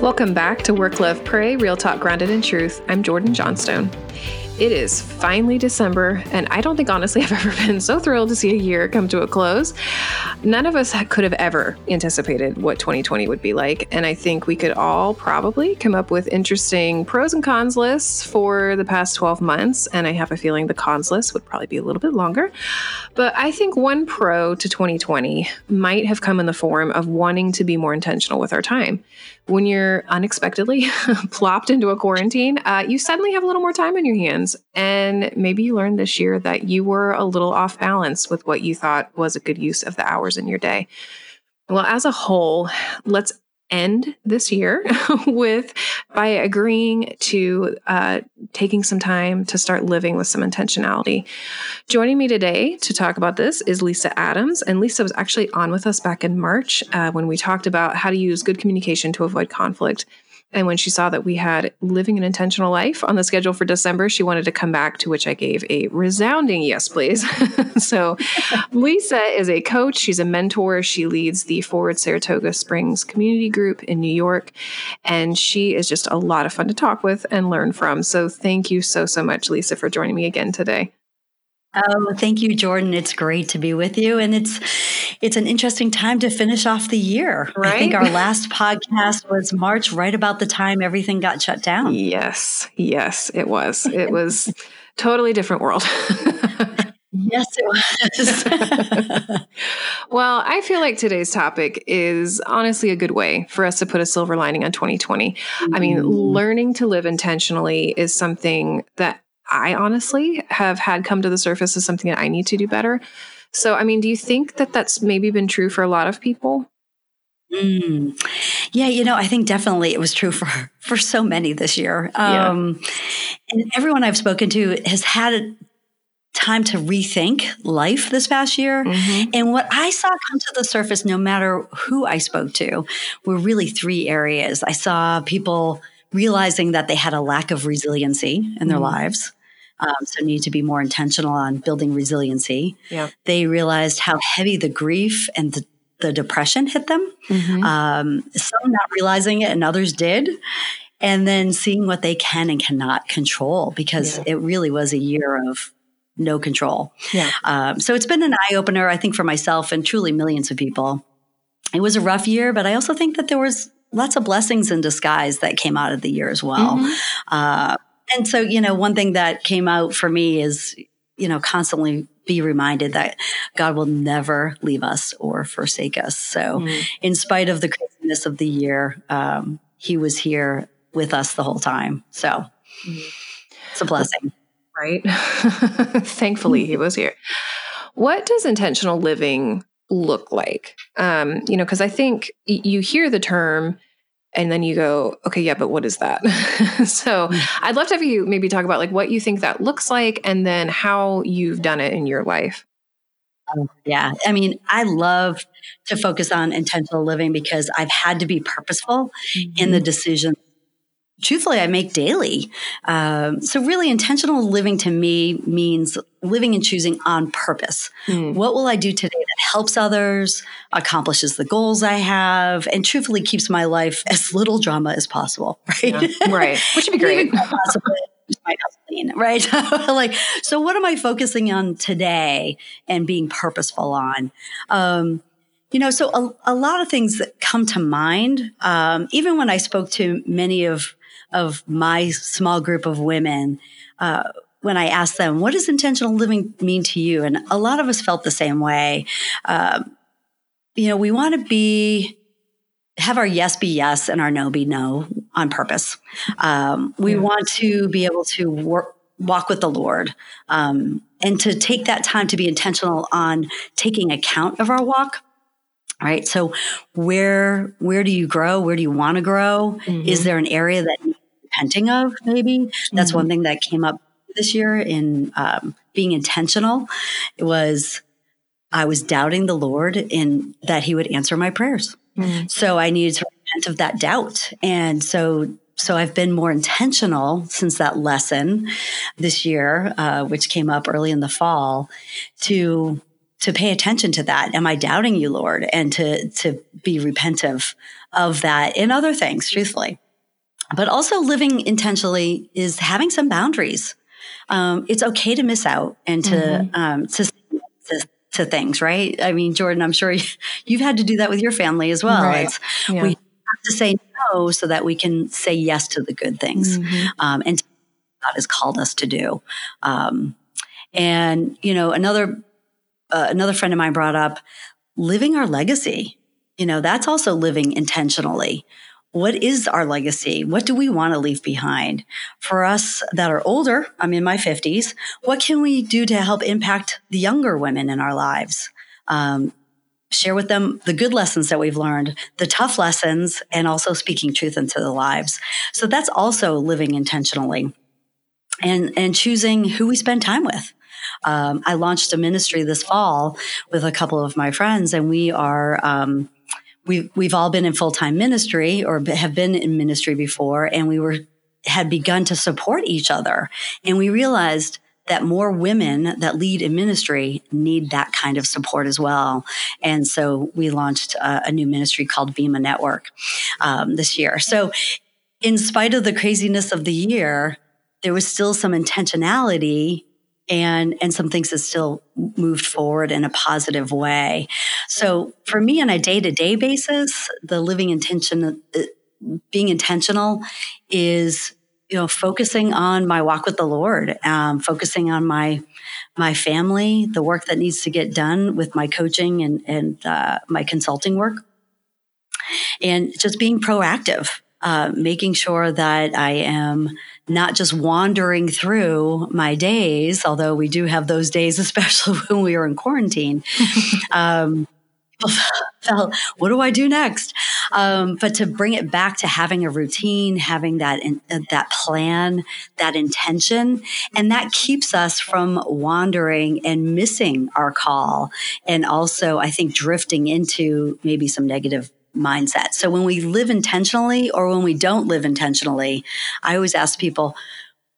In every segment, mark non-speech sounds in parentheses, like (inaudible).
Welcome back to Work, Love, Pray, Real Talk Grounded in Truth. I'm Jordan Johnstone. It is finally December, and I don't think honestly (laughs) I've ever been so thrilled to see a year come to a close. None of us could have ever anticipated what 2020 would be like, and I think we could all probably come up with interesting pros and cons lists for the past 12 months, and I have a feeling the cons list would probably be a little bit longer. But I think one pro to 2020 might have come in the form of wanting to be more intentional with our time. When you're unexpectedly (laughs) plopped into a quarantine, uh, you suddenly have a little more time on your hands and maybe you learned this year that you were a little off balance with what you thought was a good use of the hours in your day. Well, as a whole, let's end this year (laughs) with by agreeing to uh, taking some time to start living with some intentionality. Joining me today to talk about this is Lisa Adams, and Lisa was actually on with us back in March uh, when we talked about how to use good communication to avoid conflict. And when she saw that we had living an intentional life on the schedule for December, she wanted to come back, to which I gave a resounding yes, please. (laughs) so, Lisa is a coach, she's a mentor. She leads the 4word Saratoga Springs community group in New York. And she is just a lot of fun to talk with and learn from. So, thank you so, so much, Lisa, for joining me again today. Oh, thank you, Jordan. It's great to be with you. And it's it's an interesting time to finish off the year. Right? I think our (laughs) last podcast was March, right about the time everything got shut down. Yes, yes, it was. It was totally different world. (laughs) Yes, it was. (laughs) well, I feel like today's topic is honestly a good way for us to put a silver lining on 2020. Mm-hmm. I mean, mm-hmm. learning to live intentionally is something that I honestly have had come to the surface as something that I need to do better. So, I mean, do you think that that's maybe been true for a lot of people? Mm. Yeah, you know, I think definitely it was true (laughs) for for so many this year. Um, yeah. And everyone I've spoken to has had time to rethink life this past year. Mm-hmm. And what I saw come to the surface, no matter who I spoke to, were really three areas. I saw people realizing that they had a lack of resiliency in their mm-hmm. lives. Um, so need to be more intentional on building resiliency. Yeah. They realized how heavy the grief and the, the depression hit them. Mm-hmm. Um, some not realizing it and others did. And then seeing what they can and cannot control because yeah. it really was a year of no control. Yeah. Um, so it's been an eye opener, I think, for myself and truly millions of people. It was a rough year, but I also think that there was lots of blessings in disguise that came out of the year as well. Mm-hmm. Uh, and so, you know, one thing that came out for me is, you know, constantly be reminded that God will never leave us or forsake us. So, mm. in spite of the craziness of the year, um, He was here with us the whole time. So, mm. it's a blessing. Right. (laughs) Thankfully, He was here. What does intentional living look like? Um, you know, because I think you hear the term and then you go okay yeah but what is that (laughs) so hmm. i'd love to have you maybe talk about like what you think that looks like and then how you've done it in your life oh, yeah i mean i love to focus on intentional living because i've had to be purposeful mm-hmm. in the mm-hmm. decisions truthfully I make daily. Um, so really intentional living to me means living and choosing on purpose. Mm. What will I do today that helps others, accomplishes the goals I have, and truthfully keeps my life as little drama as possible, (laughs) right? Yeah, right. Which would be great. (laughs) right? (laughs) like, so what am I focusing on today and being purposeful on? Um, you know, so a, a, lot of things that come to mind, um, even when I spoke to many of of my small group of women uh, when I asked them, what does intentional living mean to you? And a lot of us felt the same way. Um, you know, we want to be, have our yes be yes and our no be no on purpose. Um, we want to be able to work, walk with the Lord um, and to take that time to be intentional on taking account of our walk right so where where do you grow where do you want to grow mm-hmm. is there an area that repenting of, maybe. That's mm-hmm. one thing that came up this year in um, being intentional. It was I was doubting the Lord in that He would answer my prayers. Mm-hmm. So I needed to repent of that doubt. And so so I've been more intentional since that lesson this year, uh, which came up early in the fall, to to pay attention to that. Am I doubting you, Lord? And to, to be repentive of that in other things, truthfully. But also living intentionally is having some boundaries. Um, it's okay to miss out and to, mm-hmm. um, to, to, to, things, right? I mean, Jordan, I'm sure (laughs) you've had to do that with your family as well. Right. Yeah. We have to say no so that we can say yes to the good things mm-hmm. um, and God has called us to do. Um, and you know, another uh, another friend of mine brought up living our legacy. You know, that's also living intentionally. What is our legacy? What do we want to leave behind? For us that are older, I'm in my 50s, what can we do to help impact the younger women in our lives? Um, share with them the good lessons that we've learned, the tough lessons, and also speaking truth into the lives. So that's also living intentionally and, and choosing who we spend time with. Um, I launched a ministry this fall with a couple of my friends, and we are. Um, we've we've all been in full time ministry or have been in ministry before, and we were had begun to support each other, and we realized that more women that lead in ministry need that kind of support as well. And so we launched a, a new ministry called Vima Network um, this year. So, in spite of the craziness of the year, there was still some intentionality and and some things that still moved forward in a positive way. So for me, on a day to day basis, the living intention, uh, being intentional, is you know focusing on my walk with the Lord, um, focusing on my my family, the work that needs to get done with my coaching and and uh, my consulting work, and just being proactive uh, making sure that I am not just wandering through my days, although we do have those days, (laughs) especially when we are in quarantine. (laughs) um, (laughs) felt, what do I do next? Um, but to bring it back to having a routine, having that in, uh, that plan, that intention, and that keeps us from wandering and missing our call, and also I think drifting into maybe some negative mindset. So when we live intentionally or when we don't live intentionally, I always ask people,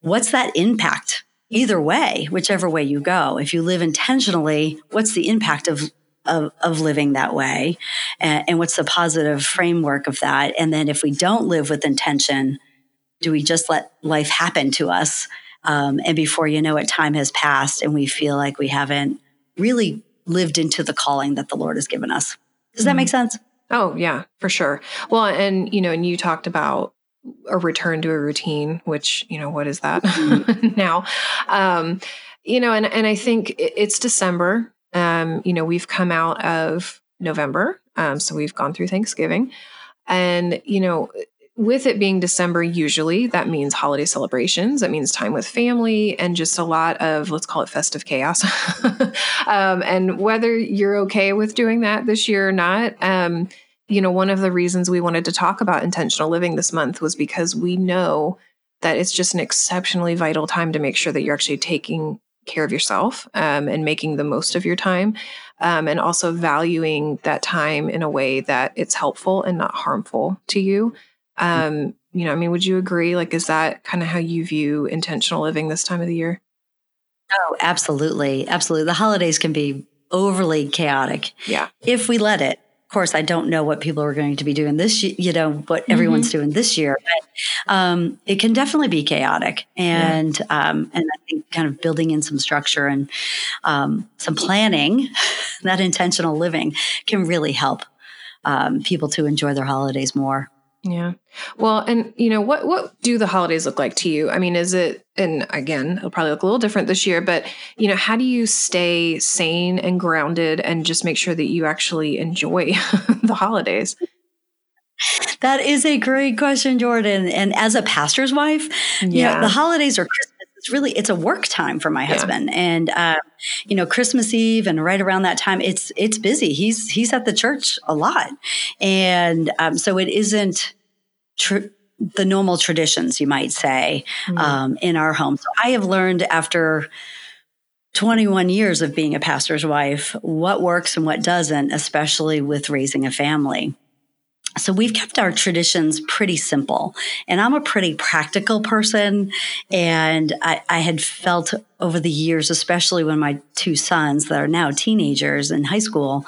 what's that impact? Either way, whichever way you go. If you live intentionally, what's the impact of of, of living that way and, and what's the positive framework of that and then if we don't live with intention do we just let life happen to us um, and before you know it time has passed and we feel like we haven't really lived into the calling that the lord has given us does that mm-hmm. make sense Oh, yeah, for sure. Well, and, you know, and you talked about a return to a routine, which, you know, what is that mm-hmm. (laughs) now? Um, you know, and, and I think it's December. Um, you know, we've come out of November. Um, so we've gone through Thanksgiving. And, you know, with it being December, usually that means holiday celebrations. That means time with family and just a lot of, let's call it festive chaos. (laughs) um, and whether you're okay with doing that this year or not, um, you know, one of the reasons we wanted to talk about intentional living this month was because we know that it's just an exceptionally vital time to make sure that you're actually taking care of yourself um, and making the most of your time um, and also valuing that time in a way that it's helpful and not harmful to you um, you know, I mean, would you agree? Like, is that kind of how you view intentional living this time of the year? Oh, absolutely. Absolutely. The holidays can be overly chaotic. Yeah. If we let it. Of course, I don't know what people are going to be doing this, you know, what everyone's mm-hmm. doing this year, but um, it can definitely be chaotic. And, yeah. um, and I think kind of building in some structure and um, some planning, (laughs) that intentional living can really help um, people to enjoy their holidays more. Yeah. Well, and you know, what what do the holidays look like to you? I mean, is it and again, it'll probably look a little different this year, but you know, how do you stay sane and grounded and just make sure that you actually enjoy (laughs) the holidays? That is a great question, Jordan. And as a pastor's wife, yeah. you know, the holidays are Christmas it's really it's a work time for my husband. Yeah. and uh, you know christmas eve and right around that time it's it's busy. He's he's at the church a lot. And um, so it isn't tr- the normal traditions you might say mm-hmm. um, in our home. So i have learned after 21 years of being a pastor's wife what works and what doesn't especially with raising a family so we've kept our traditions pretty simple and i'm a pretty practical person and I, I, had felt over the years especially when my two sons that are now teenagers in high school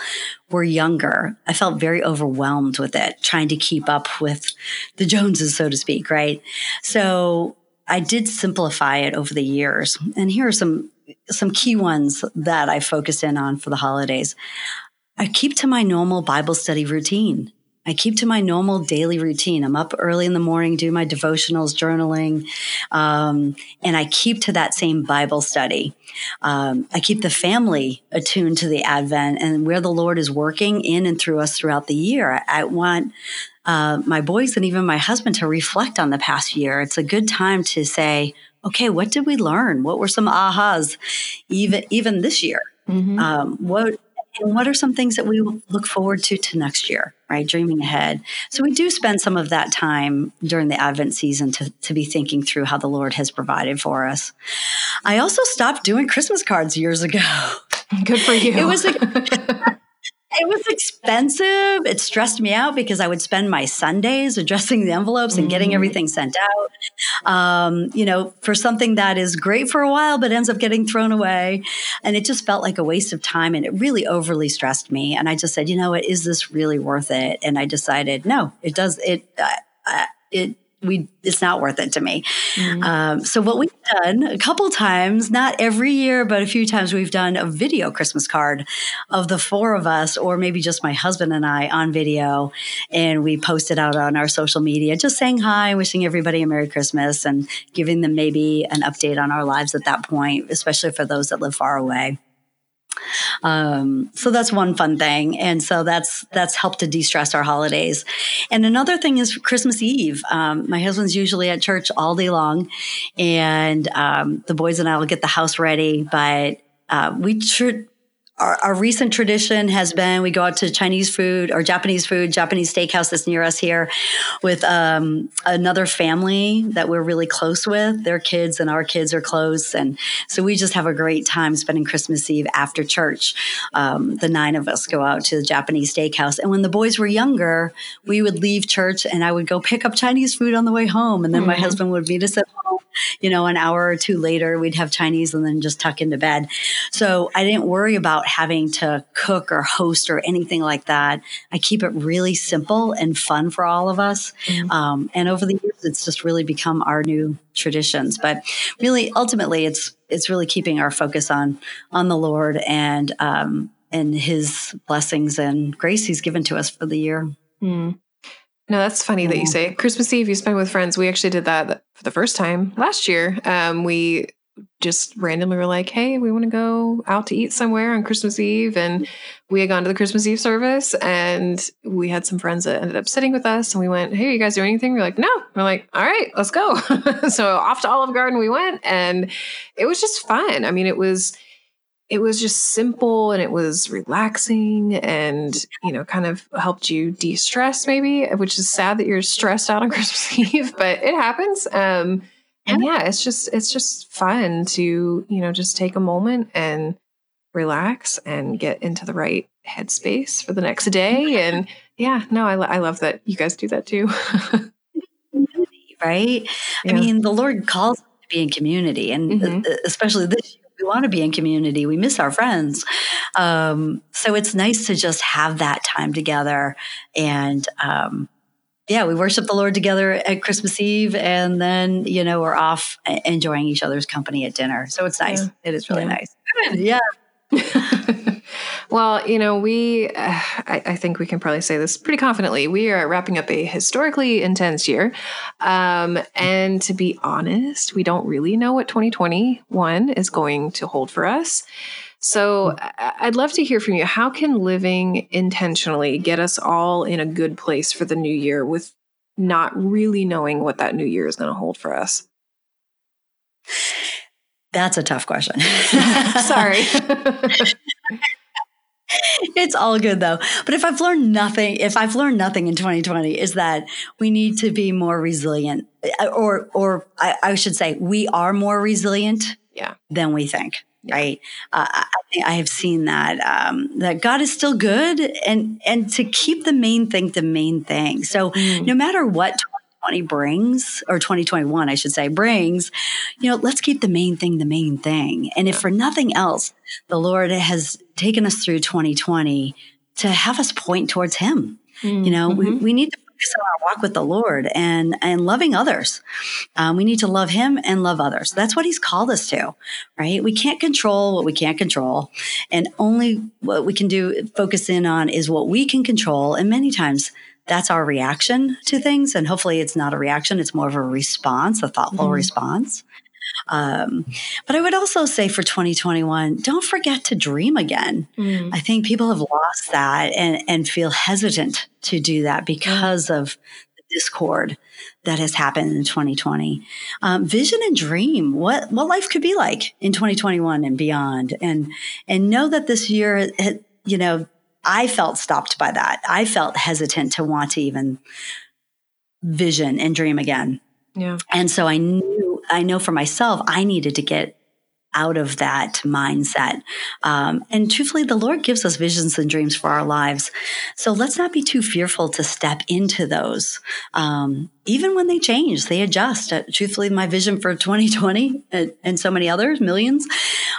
were younger i felt very overwhelmed with it trying to keep up with the joneses so to speak right? So i did simplify it over the years and here are some some key ones that i focus in on for the holidays. I keep to my normal bible study routine I keep to my normal daily routine. I'm up early in the morning, do my devotionals, journaling, um, and I keep to that same Bible study. Um, I keep the family attuned to the Advent and where the Lord is working in and through us throughout the year. I, want uh, my boys and even my husband to reflect on the past year. It's a good time to say, okay, what did we learn? What were some ahas, even even this year? Mm-hmm. Um, what and what are some things that we look forward to to next year right? Dreaming ahead. So we do spend some of that time during the advent season to, to be thinking through how the lord has provided for us. I also stopped doing christmas cards years ago. Good for you. It was a, (laughs) it was expensive. It stressed me out because I would spend my Sundays addressing the envelopes and getting mm-hmm. everything sent out. Um, you know, for something that is great for a while, but ends up getting thrown away. And it just felt like a waste of time. And it really overly stressed me. And I just said, you know what, is this really worth it? And I decided, no, it does. It, uh, it, we it's not worth it to me. Mm-hmm. Um, so what we've done a couple times, not every year, but a few times, we've done a video Christmas card of the four of us, or maybe just my husband and I on video, and we post it out on our social media, just saying hi, wishing everybody a Merry Christmas, and giving them maybe an update on our lives at that point, especially for those that live far away. Um, so that's one fun thing, and so that's that's helped to de-stress our holidays. And another thing is Christmas Eve. Um, my husband's usually at church all day long, and um, the boys and I will get the house ready. But uh, we tr- our, our, recent tradition has been we go out to Chinese food or Japanese food, Japanese steakhouse that's near us here with um, another family that we're really close with. Their kids and our kids are close. And so we just have a great time spending Christmas Eve after church. Um, the nine of us go out to the Japanese steakhouse. And when the boys were younger, we would leave church and I would go pick up Chinese food on the way home. And then mm-hmm. my husband would meet us at home. You know, an hour or two later, we'd have Chinese and then just tuck into bed. So I didn't worry about having to cook or host or anything like that. I keep it really simple and fun for all of us. Mm-hmm. Um, and over the years, it's just really become our new traditions. But really, ultimately, it's it's really keeping our focus on on the Lord and um, and His blessings and grace He's given to us for the year. Mm. No, that's funny that you say Christmas Eve you spend with friends. We actually did that for the first time last year. Um, we just randomly were like, hey, we want to go out to eat somewhere on Christmas Eve. And we had gone to the Christmas Eve service and we had some friends that ended up sitting with us and we went, hey, you guys doing anything? We're like, no. We're like, all right, let's go. (laughs) so off to Olive Garden we went and it was just fun. I mean, it was it was just simple and it was relaxing and you know kind of helped you de-stress maybe which is sad that you're stressed out on (laughs) christmas eve but it happens. Um and yeah. it's just it's just fun to you know just take a moment and relax and get into the right headspace for the next day. And yeah no i, I love that you guys do that too. (laughs) Right? Yeah. i mean the lord calls to be in community and mm-hmm. especially this year we want to be in community we miss our friends um, so it's nice to just have that time together and um, yeah, we worship the Lord together at Christmas Eve, and then you know we're off enjoying each other's company at dinner. So it's nice. Yeah. It is really yeah. nice. Good. Yeah. (laughs) well, you know, we, uh, (sighs) I, I, think we can probably say this pretty confidently. We are wrapping up a historically intense year. Um, and to be honest, we don't really know what 2021 is going to hold for us. So. I'd love to hear from you. How can living intentionally get us all in a good place for the new year with not really knowing what that new year is going to hold for us? That's a tough question. (laughs) (laughs) Sorry. (laughs) it's all good though. But if I've learned nothing, if I've learned nothing in 2020 is that we need to be more resilient or or I, I should say we are more resilient yeah. than we think right? Uh, I, I, have seen that um, that God is still good, and and to keep the main thing the main thing. So mm. no matter what 2020 brings, or 2021, I should say, brings, you know, let's keep the main thing the main thing. And if for nothing else, the Lord has taken us through 2020 to have us point towards Him. Mm. You know, mm-hmm. we, we need to focus on our walk with the Lord and and loving others. Um, we need to love Him and love others. That's what He's called us to, right? We can't control what we can't control, and only what we can do focus in on is what we can control. And many times that's our reaction to things. And hopefully it's not a reaction, it's more of a response, a thoughtful mm-hmm. response. Um, but I would also say for 2021, don't forget to dream again. Mm. I think people have lost that and, and feel hesitant to do that because mm. of the discord that has happened in 2020. Um, vision and dream what what life could be like in 2021 and beyond, and and know that this year, you know, I felt stopped by that. I felt hesitant to want to even vision and dream again. Yeah. And so I knew, I know for myself, I needed to get out of that mindset. Um, and truthfully, the Lord gives us visions and dreams for our lives. So let's not be too fearful to step into those. Um, even when they change, they adjust. Uh, truthfully, my vision for 2020 and, and so many others, millions,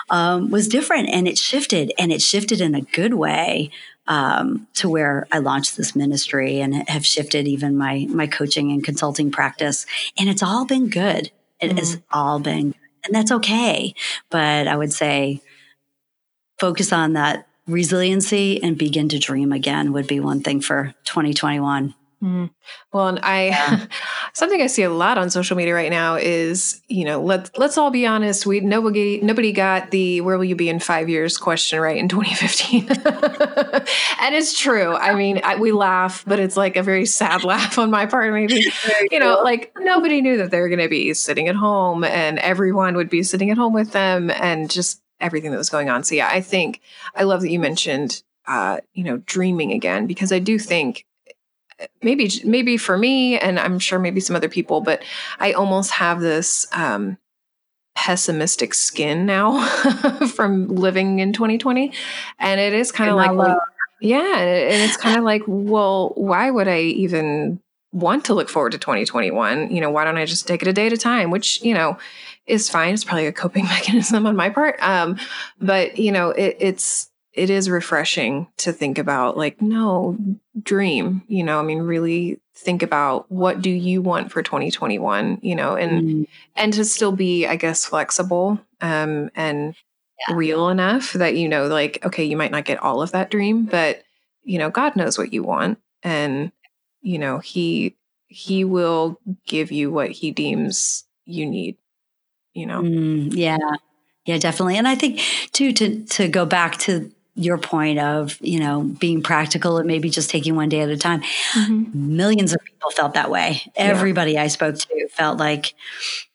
um, was different and it shifted and it shifted in a good way um, to where I launched this ministry and have shifted even my my coaching and consulting practice, and it's all been good. It mm-hmm. has all been, and that's okay. But I would say focus on that resiliency and begin to dream again would be one thing for 2021. Mm. Well, and I yeah. (laughs) something I see a lot on social media right now is you know let's let's all be honest. We nobody nobody got the where will you be in five years question right in (laughs) 2015, and it's true. I mean, I, we laugh, but it's like a very sad (laughs) laugh on my part. Maybe you know, like nobody knew that they were going to be sitting at home, and everyone would be sitting at home with them, and just everything that was going on. So yeah, I think I love that you mentioned uh, you know dreaming again because I do think maybe maybe for me and i'm sure maybe some other people but i almost have this um, pessimistic skin now (laughs) from living in 2020 and it is kind of like well, yeah and it's kind of like well why would i even want to look forward to 2021 you know why don't i just take it a day at a time? Which you know is fine. It's probably a coping (laughs) mechanism on my part. Um, but you know it, it's it is refreshing to think about like no dream you know i mean really think about what do you want for 2021 you know and mm. and to still be i guess flexible um and yeah. real enough that you know like okay you might not get all of that dream but you know god knows what you want and you know he he will give you what he deems you need you know mm, yeah yeah definitely and i think too to to go back to your point of you know being practical and maybe just taking one day at a time mm-hmm. millions of people felt that way everybody yeah. i spoke to felt like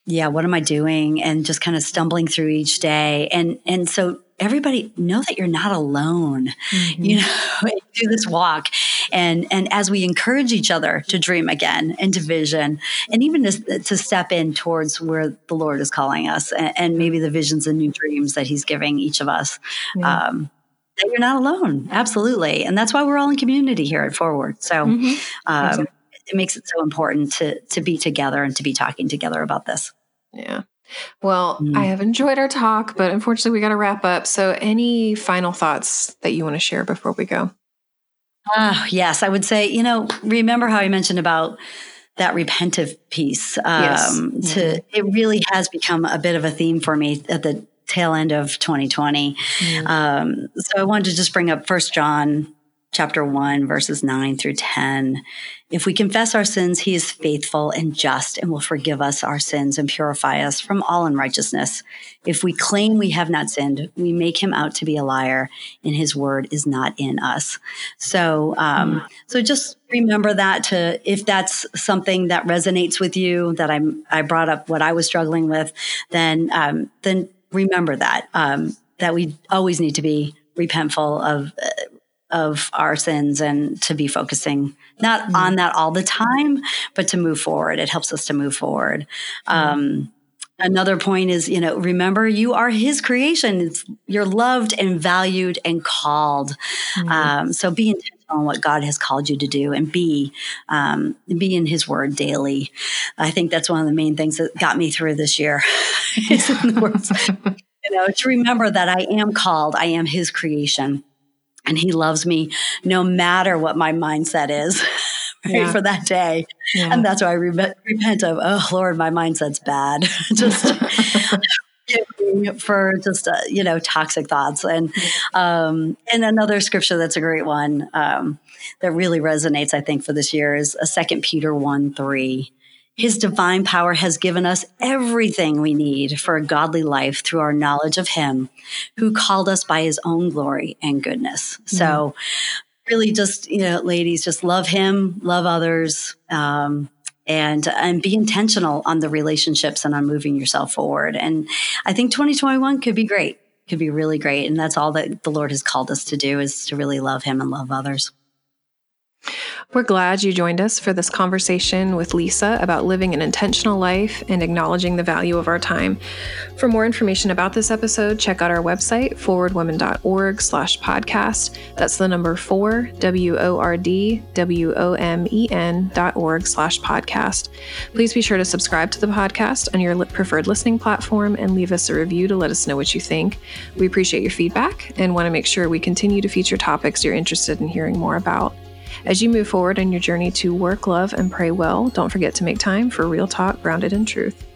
yeah what am i doing and just kind of stumbling through each day and and so everybody know that you're not alone mm-hmm. you know (laughs) do this walk and and as we encourage each other to dream again and to vision and even to, to step in towards where the lord is calling us and, and maybe the visions and new dreams that he's giving each of us yeah. um, you're not alone. Absolutely. And that's why we're all in community here at 4word. So mm-hmm. um, it makes it so important to, to be together and to be talking together about this. Yeah. Well, mm. I have enjoyed our talk, but unfortunately, we got to wrap up. So, any final thoughts that you want to share before we go? Uh, yes, I would say, you know, remember how I mentioned about that repentive piece. Um, yes. Mm-hmm. To it really has become a bit of a theme for me at the tail end of 2020. Mm. Um, so I wanted to just bring up First John chapter 1 verses 9 through 10 if we confess our sins he is faithful and just and will forgive us our sins and purify us from all unrighteousness if we claim we have not sinned we make him out to be a liar and his word is not in us so um, so just remember that to if that's something that resonates with you that i'm i brought up what i was struggling with then um, then remember that um, that we always need to be repentful of of our sins and to be focusing not mm-hmm. on that all the time, but to move forward. It helps us to move forward. Mm-hmm. Um, another point is, you know, remember you are his creation. It's, you're loved and valued and called. Mm-hmm. Um, so be intentional on what God has called you to do and be, um, be in his word daily. I think that's one of the main things that got me through this year (laughs) is in the words, (laughs) you know, to remember that I am called. I am his creation and he loves me no matter what my mindset is. (laughs) right, yeah. for that day. Yeah. And that's why I re- repent of, oh Lord, my mindset's bad. just for just uh, you know toxic thoughts. And um, and another scripture that's a great one um, that really resonates i think for this year is a second peter 1 3 his divine power has given us everything we need for a godly life through our knowledge of him who called us by his own glory and goodness. Mm-hmm. so really just, you know, ladies, just love him, love others, um, and and be intentional on the relationships and on moving yourself forward. And I think 2021 could be great, could be really great. And that's all that the Lord has called us to do is to really love him and love others. We're glad you joined us for this conversation with Lisa about living an intentional life and acknowledging the value of our time. For more information about this episode, check out our website, 4wordwomen.org slash podcast. That's the number four, W-O-R-D-W-O-M-E-N dot org slash podcast. Please be sure to subscribe to the podcast on your preferred listening platform and leave us a review to let us know what you think. We appreciate your feedback and want to make sure we continue to feature topics you're interested in hearing more about. As you move forward in your journey to work, love, and pray well, don't forget to make time for real talk grounded in truth.